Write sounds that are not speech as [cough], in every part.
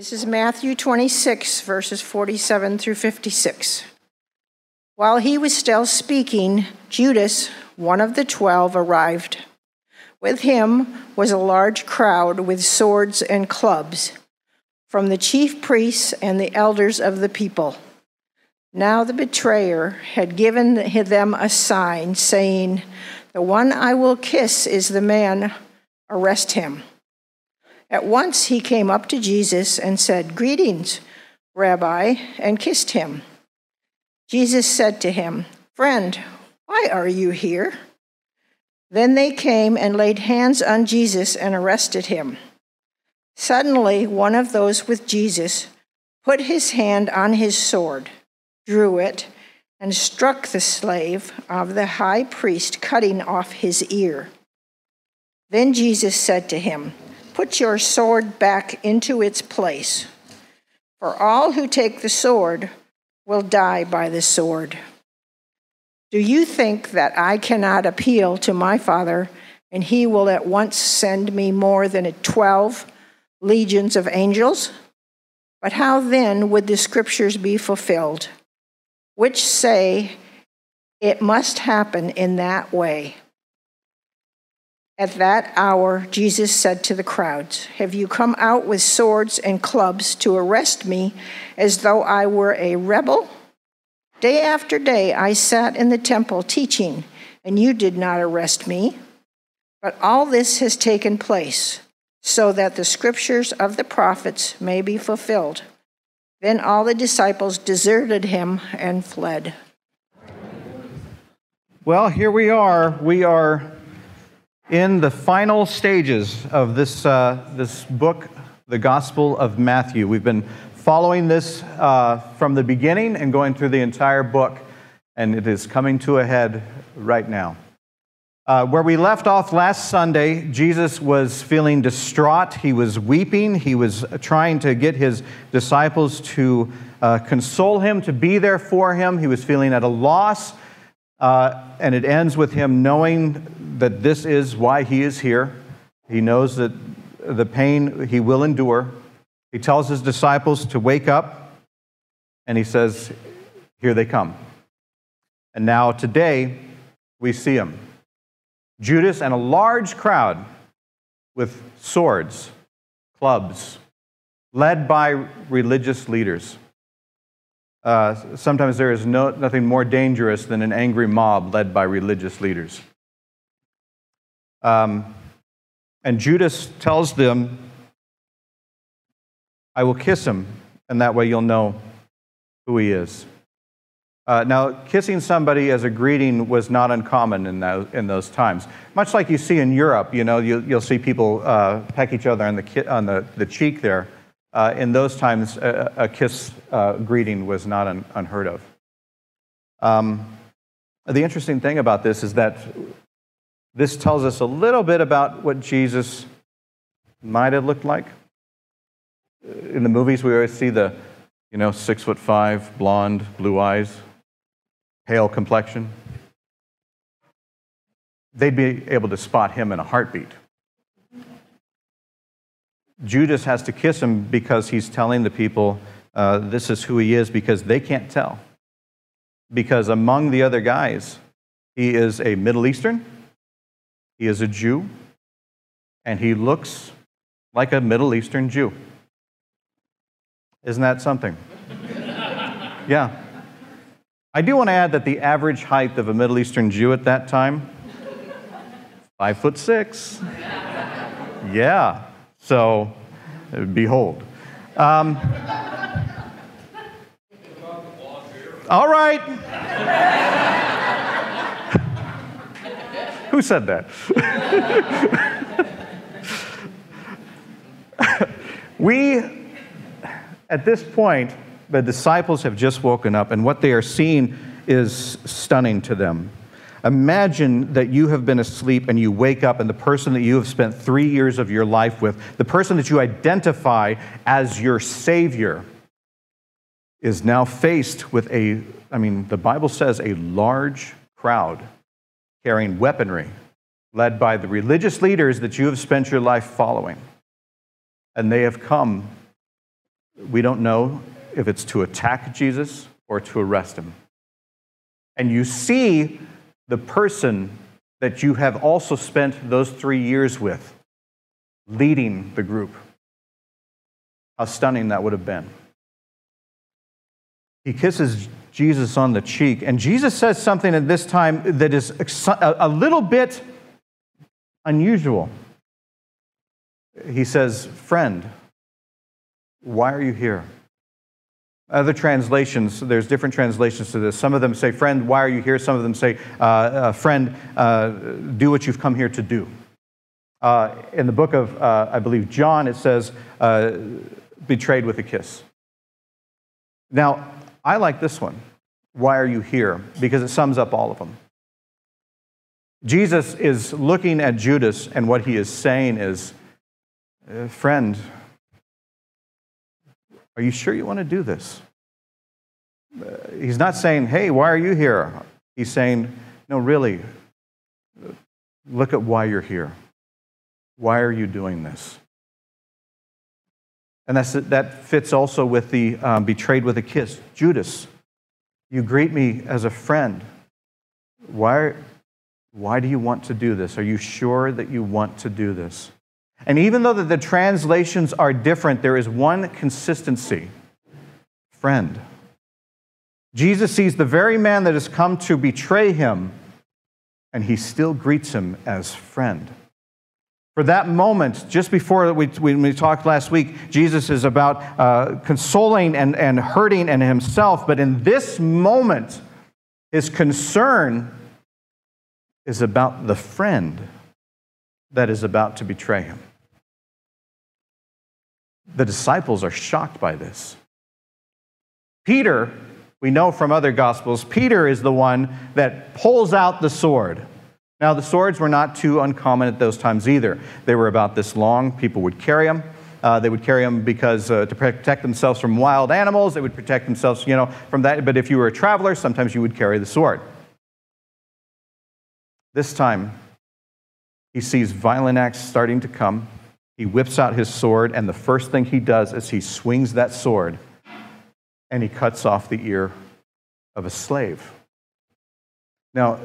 This is Matthew 26, verses 47 through 56. While he was still speaking, Judas, one of the twelve, arrived. With him was a large crowd with swords and clubs from the chief priests and the elders of the people. Now the betrayer had given them a sign, saying, The one I will kiss is the man, arrest him. At once he came up to Jesus and said, Greetings, Rabbi, and kissed him. Jesus said to him, Friend, why are you here? Then they came and laid hands on Jesus and arrested him. Suddenly, one of those with Jesus put his hand on his sword, drew it, and struck the slave of the high priest, cutting off his ear. Then Jesus said to him, Put your sword back into its place, for all who take the sword will die by the sword. Do you think that I cannot appeal to my Father, and he will at once send me more than twelve legions of angels? But how then would the scriptures be fulfilled, which say it must happen in that way? At that hour, Jesus said to the crowds, Have you come out with swords and clubs to arrest me as though I were a rebel? Day after day I sat in the temple teaching, and you did not arrest me. But all this has taken place so that the scriptures of the prophets may be fulfilled. Then all the disciples deserted him and fled. Well, here we are. We are in the final stages of this, uh, this book, the Gospel of Matthew. We've been following this uh, from the beginning and going through the entire book, and it is coming to a head right now. Uh, where we left off last Sunday, Jesus was feeling distraught. He was weeping. He was trying to get his disciples to uh, console him, to be there for him. He was feeling at a loss. Uh, and it ends with him knowing that this is why he is here. He knows that the pain he will endure. He tells his disciples to wake up, and he says, Here they come. And now today, we see him. Judas and a large crowd with swords, clubs, led by religious leaders. Uh, sometimes there is no, nothing more dangerous than an angry mob led by religious leaders. Um, and Judas tells them, I will kiss him, and that way you'll know who he is. Uh, now, kissing somebody as a greeting was not uncommon in those, in those times. Much like you see in Europe, you know, you, will see people uh, peck each other on the, on the, the cheek there. Uh, in those times, a, a kiss uh, greeting was not un, unheard of. Um, the interesting thing about this is that this tells us a little bit about what Jesus might have looked like. In the movies, we always see the, you know, six foot five, blonde, blue eyes, pale complexion. They'd be able to spot him in a heartbeat. Judas has to kiss him because he's telling the people uh, this is who he is because they can't tell. Because among the other guys, he is a Middle Eastern, he is a Jew, and he looks like a Middle Eastern Jew. Isn't that something? [laughs] yeah. I do want to add that the average height of a Middle Eastern Jew at that time, five foot six. [laughs] Yeah. So, behold. Um, all right. Who said that? [laughs] we, at this point, the disciples have just woken up, and what they are seeing is stunning to them. Imagine that you have been asleep and you wake up, and the person that you have spent three years of your life with, the person that you identify as your Savior, is now faced with a, I mean, the Bible says a large crowd carrying weaponry, led by the religious leaders that you have spent your life following. And they have come We don't know if it's to attack Jesus or to arrest him. And you see the person that you have also spent those three years with leading the group. How stunning that would have been. He kisses Jesus on the cheek, and Jesus says something at this time that is a little bit unusual. He says, Friend, why are you here? Other translations, there's different translations to this. Some of them say, Friend, why are you here? Some of them say, uh, uh, Friend, uh, do what you've come here to do. Uh, in the book of, uh, I believe, John, it says, uh, betrayed with a kiss. Now, I like this one. Why are you here? Because it sums up all of them. Jesus is looking at Judas, and what he is saying is, Friend, are you sure you want to do this? Uh, he's not saying, Hey, why are you here? He's saying, No, really, look at why you're here. Why are you doing this? And that's, that fits also with the um, betrayed with a kiss. Judas, you greet me as a friend. Why, why do you want to do this? Are you sure that you want to do this? And even though the translations are different, there is one consistency friend. Jesus sees the very man that has come to betray him, and he still greets him as friend. For that moment, just before we, when we talked last week, Jesus is about uh, consoling and, and hurting and himself. But in this moment, his concern is about the friend that is about to betray him. The disciples are shocked by this. Peter, we know from other gospels, Peter is the one that pulls out the sword. Now, the swords were not too uncommon at those times either. They were about this long, people would carry them. Uh, they would carry them because uh, to protect themselves from wild animals, they would protect themselves, you know, from that. But if you were a traveler, sometimes you would carry the sword. This time, he sees violent acts starting to come. He whips out his sword, and the first thing he does is he swings that sword and he cuts off the ear of a slave. Now,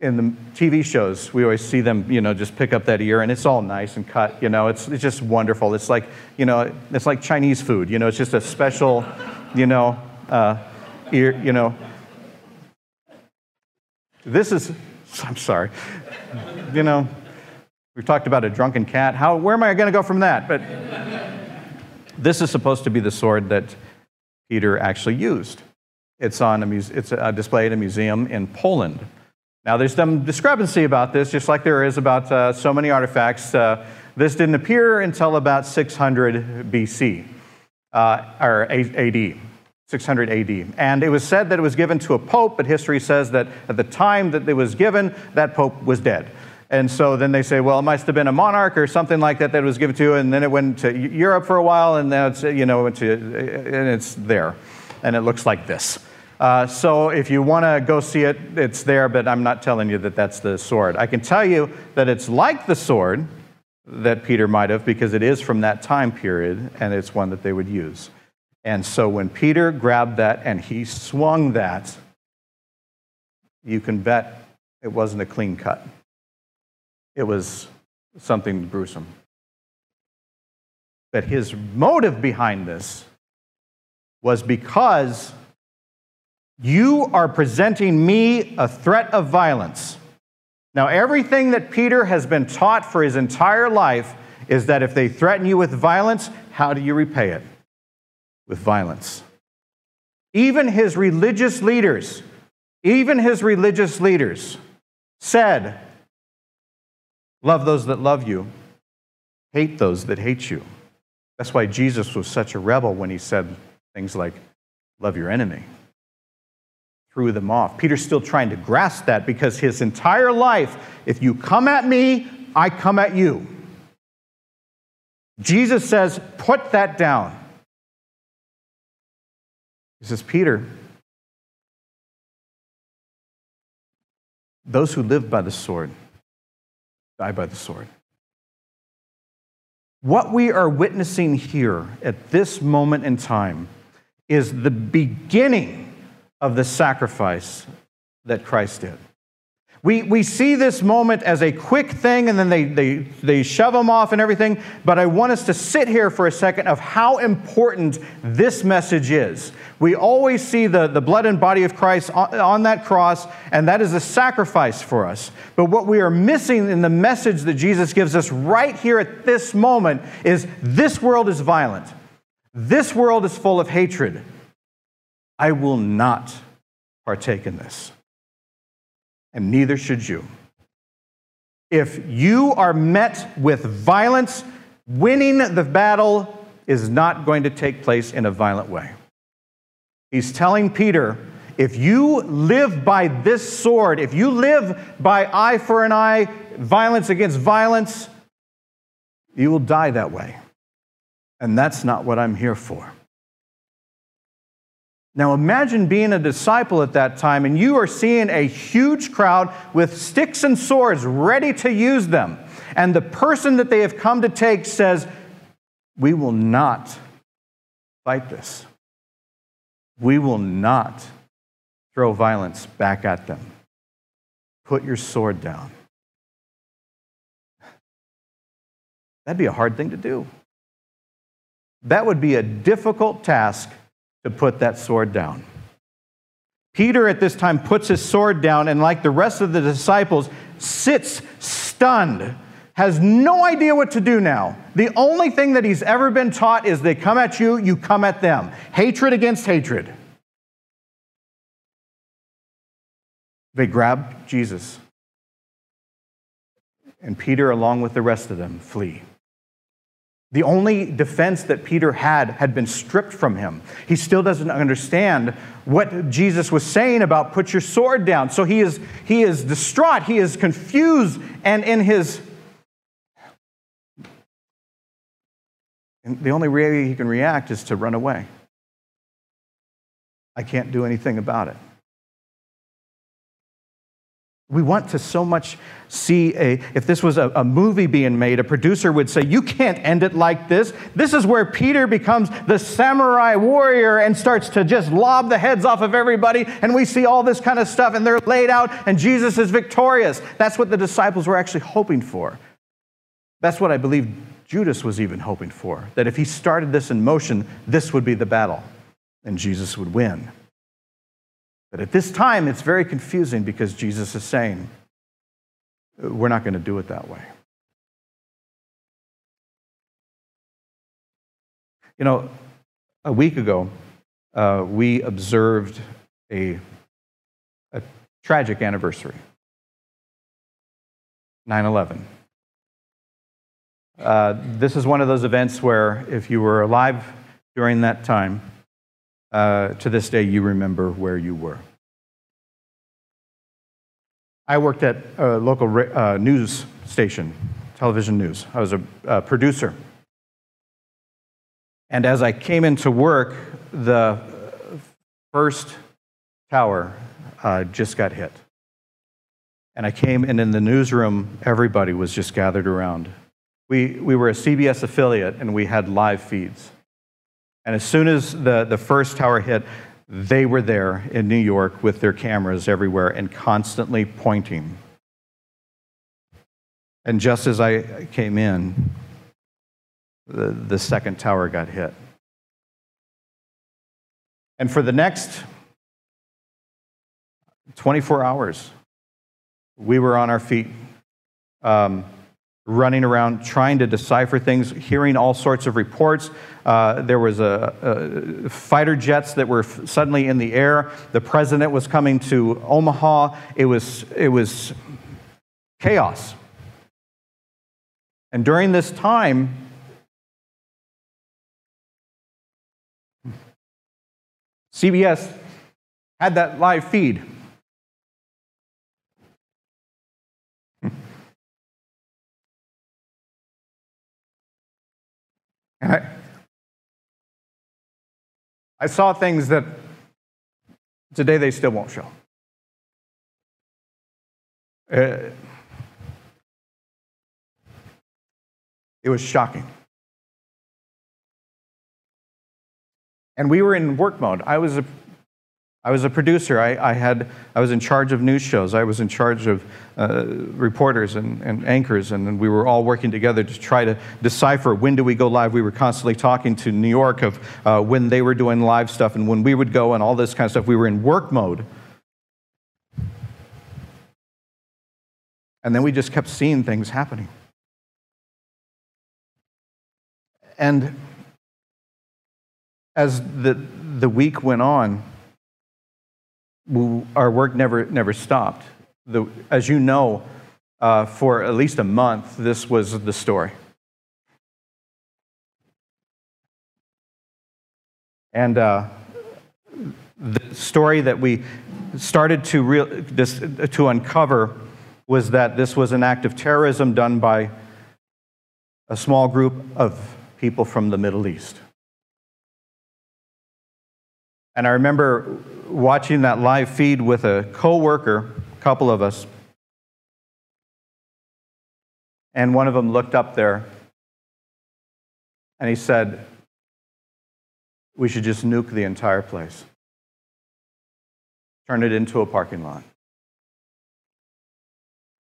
in the TV shows, we always see them, you know, just pick up that ear and it's all nice and cut, you know, it's, it's just wonderful. It's like, you know, it's like Chinese food, you know, it's just a special, you know, uh, ear, you know. This is, I'm sorry, you know, We've talked about a drunken cat. How, where am I going to go from that? But [laughs] this is supposed to be the sword that Peter actually used. It's, on a muse- it's a display at a museum in Poland. Now, there's some discrepancy about this, just like there is about uh, so many artifacts. Uh, this didn't appear until about 600 BC, uh, or AD. 600 AD. And it was said that it was given to a pope, but history says that at the time that it was given, that pope was dead. And so then they say, well, it must have been a monarch or something like that that was given to, and then it went to Europe for a while, and now it's, you know, it to, and it's there. And it looks like this. Uh, so if you want to go see it, it's there, but I'm not telling you that that's the sword. I can tell you that it's like the sword that Peter might have, because it is from that time period, and it's one that they would use. And so when Peter grabbed that and he swung that, you can bet it wasn't a clean cut it was something gruesome. But his motive behind this was because you are presenting me a threat of violence. Now, everything that Peter has been taught for his entire life is that if they threaten you with violence, how do you repay it? With violence. Even his religious leaders, even his religious leaders said, Love those that love you, hate those that hate you. That's why Jesus was such a rebel when he said things like, Love your enemy. Threw them off. Peter's still trying to grasp that because his entire life, if you come at me, I come at you. Jesus says, Put that down. He says, Peter, those who live by the sword, die by the sword. What we are witnessing here at this moment in time is the beginning of the sacrifice that Christ did. We, we see this moment as a quick thing and then they, they, they shove them off and everything, but I want us to sit here for a second of how important this message is. We always see the, the blood and body of Christ on, on that cross, and that is a sacrifice for us. But what we are missing in the message that Jesus gives us right here at this moment is this world is violent, this world is full of hatred. I will not partake in this and neither should you. If you are met with violence, winning the battle is not going to take place in a violent way. He's telling Peter, if you live by this sword, if you live by eye for an eye, violence against violence, you will die that way. And that's not what I'm here for. Now imagine being a disciple at that time and you are seeing a huge crowd with sticks and swords ready to use them. And the person that they have come to take says, We will not fight this. We will not throw violence back at them. Put your sword down. That'd be a hard thing to do. That would be a difficult task to put that sword down. Peter at this time puts his sword down and, like the rest of the disciples, sits stunned, has no idea what to do now. The only thing that he's ever been taught is they come at you, you come at them. Hatred against hatred. They grab Jesus. And Peter, along with the rest of them, flee. The only defense that Peter had had been stripped from him. He still doesn't understand what Jesus was saying about put your sword down. So he is, he is distraught, he is confused, and in his. the only way he can react is to run away. I can't do anything about it. We want to so much see a, if this was a, a, movie being made, a producer would say, You can't end it like this. This is where Peter becomes the samurai warrior and starts to just lob the heads off of everybody. And we see all this kind of stuff, and they're laid out, and Jesus is victorious. That's what the disciples were actually hoping for. That's what I believe Judas was even hoping for. That if he started this in motion, this would be the battle, and Jesus would win. But at this time, it's very confusing because Jesus is saying, we're not going to do it that way. You know, a week ago, uh, we observed a, a tragic anniversary 9 11. Uh, this is one of those events where, if you were alive during that time, uh, to this day you remember where you were. I worked at a local uh, news station, television news. I was a, a producer. And as I came into work, the first tower uh, just got hit. And I came, and in the newsroom, everybody was just gathered around. We, we were a CBS affiliate, and we had live feeds. And as soon as the, the first tower hit, they were there in New York with their cameras everywhere and constantly pointing. And just as I came in, the, the second tower got hit. And for the next 24 hours, we were on our feet. Um, running around trying to decipher things, hearing all sorts of reports. Uh, there was a, a, fighter jets that were suddenly in the air. The president was coming to Omaha. It was, it was chaos. And during this time, CBS had that live feed. I, I saw things that today they still won't show. Uh, it was shocking. And we were in work mode. I was a I was a producer. I, I, had, I was in charge of news shows. I was in charge of uh, reporters and, and anchors, and we were all working together to try to decipher when do we go live. We were constantly talking to New York of uh, when they were doing live stuff and when we would go and all this kind of stuff. We were in work mode. And then we just kept seeing things happening. And as the, the week went on, our work never, never stopped. The, as you know, uh, for at least a month, this was the story. And uh, the story that we started to, real, this, to uncover was that this was an act of terrorism done by a small group of people from the Middle East. And I remember watching that live feed with a coworker, a couple of us, and one of them looked up there and he said, We should just nuke the entire place, turn it into a parking lot.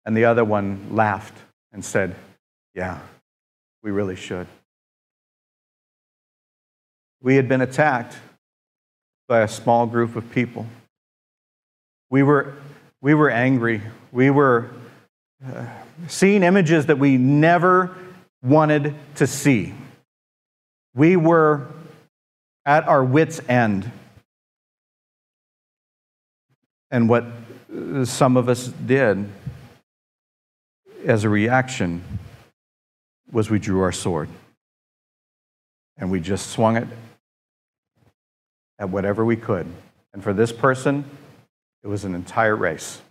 And the other one laughed and said, Yeah, we really should. We had been attacked by a small group of people. We were, we were angry. We were uh, seeing images that we never wanted to see. We were at our wits' end. And what some of us did as a reaction was we drew our sword and we just swung it at whatever we could. And for this person, it was an entire race.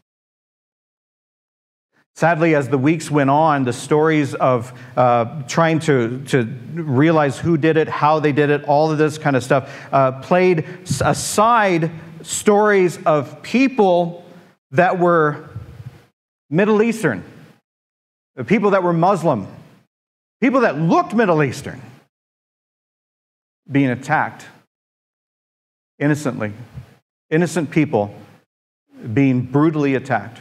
Sadly, as the weeks went on, the stories of uh, trying to, to realize who did it, how they did it, all of this kind of stuff uh, played aside stories of people that were Middle Eastern people that were Muslim, people that looked Middle Eastern, being attacked innocently, innocent people being brutally attacked,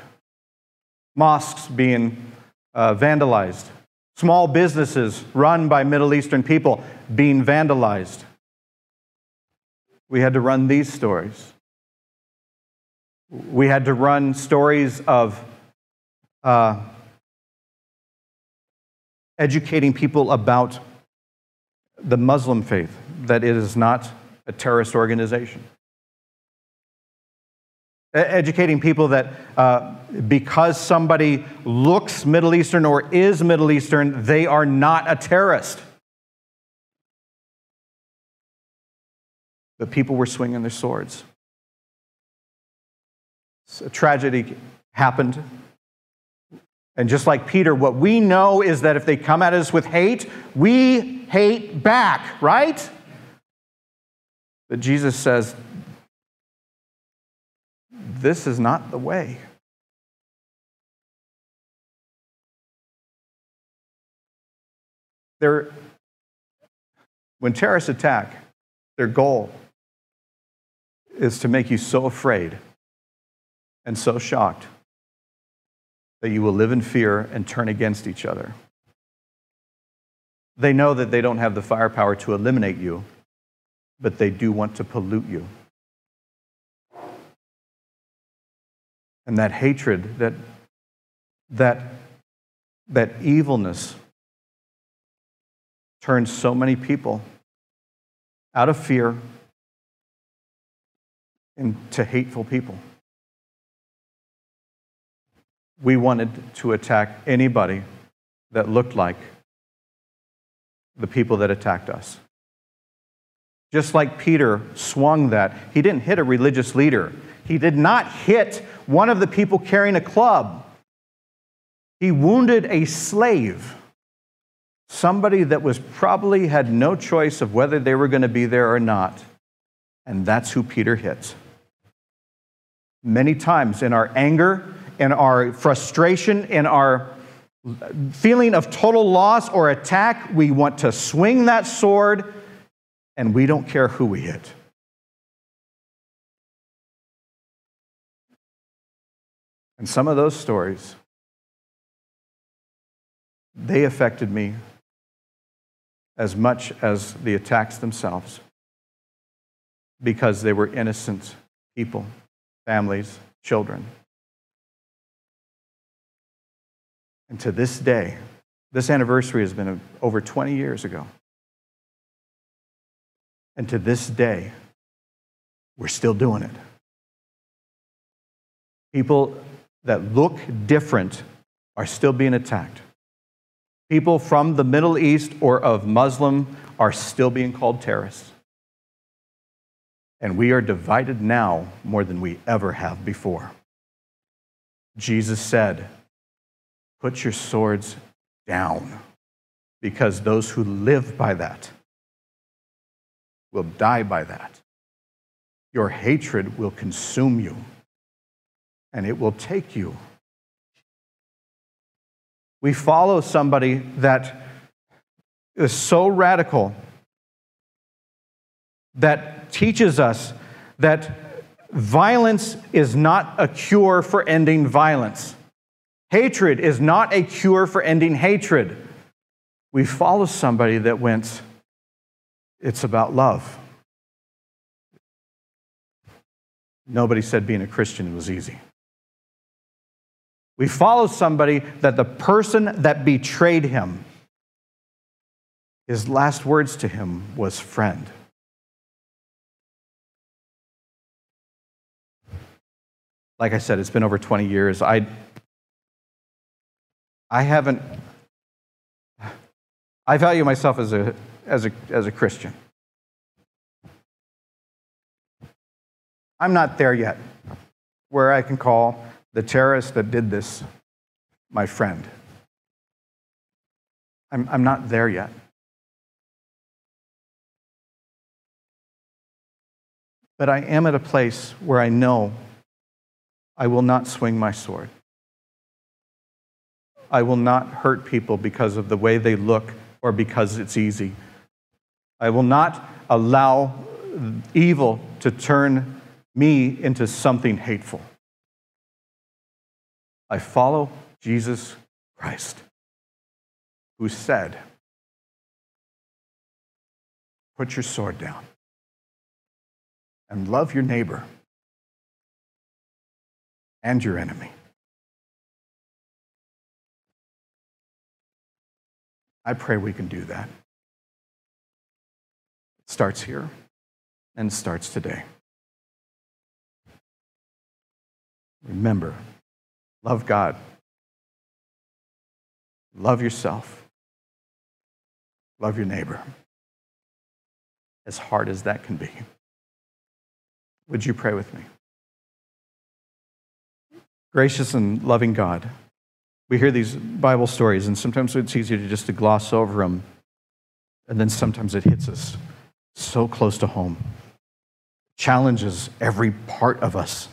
mosques being uh, vandalized, small businesses run by Middle Eastern people being vandalized. We had to run these stories. We had to run stories of uh, educating people about the Muslim faith, that it is not a terrorist organization. Educating people that uh, because somebody looks Middle Eastern or is Middle Eastern, they are not a terrorist. But people were swinging their swords. A tragedy happened and just like Peter, what we know is that if they come at us with hate, we hate back, right? But Jesus says, this is not the way. When terrorists attack, their goal is to make you so afraid and so shocked that you will live in fear and turn against each other. They know that they don't have the firepower to eliminate you, but they do want to pollute you. And that hatred, that, that, that evilness turns so many people out of fear into hateful people we wanted to attack anybody that looked like the people that attacked us. Just like Peter swung that, he didn't hit a religious leader. He did not hit one of the people carrying a club. He wounded a slave, somebody that was probably had no choice of whether they were going to be there or not. And that's who Peter hits. Many times in our anger, in our frustration, in our feeling of total loss or attack, we want to swing that sword and we don't care who we hit. And some of those stories, they affected me as much as the attacks themselves because they were innocent people, families, children. And to this day, this anniversary has been over 20 years ago. And to this day, we're still doing it. People that look different are still being attacked. People from the Middle East or of Muslim are still being called terrorists. And we are divided now more than we ever have before. Jesus said, Put your swords down, because those who live by that will die by that. Your hatred will consume you, and it will take you. We follow somebody that is so radical that teaches us that violence is not a cure for ending violence. Hatred is not a cure for ending hatred. We follow somebody that went, it's about love. Nobody said being a Christian was easy. We follow somebody that the person that betrayed him, his last words to him was friend. Like I said, it's been over 20 years. I, I haven't, I value myself as a, as a, as a Christian. I'm not there yet where I can call the terrorist that did this my friend. I'm, I'm not there yet. But I am at a place where I know I will not swing my sword. I will not hurt people because of the way they look or because it's easy. I will not allow evil to turn me into something hateful. I follow Jesus Christ, who said, Put your sword down and love your neighbor and your enemy. I pray we can do that. Starts here and starts today. Remember, love God, love yourself, love your neighbor, as hard as that can be. Would you pray with me? Gracious and loving God, we hear these Bible stories, and sometimes it's easier to just to gloss over them, and then sometimes it hits us so close to home, challenges every part of us.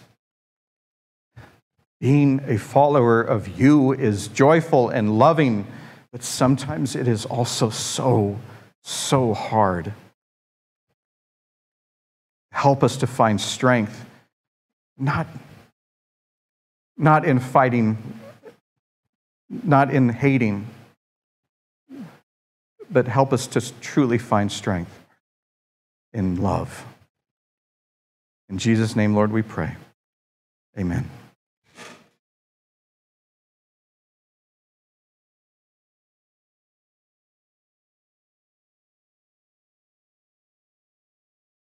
Being a follower of you is joyful and loving, but sometimes it is also so, so hard. Help us to find strength, not, not in fighting not in hating, but help us to truly find strength in love. In Jesus' name, Lord, we pray. Amen.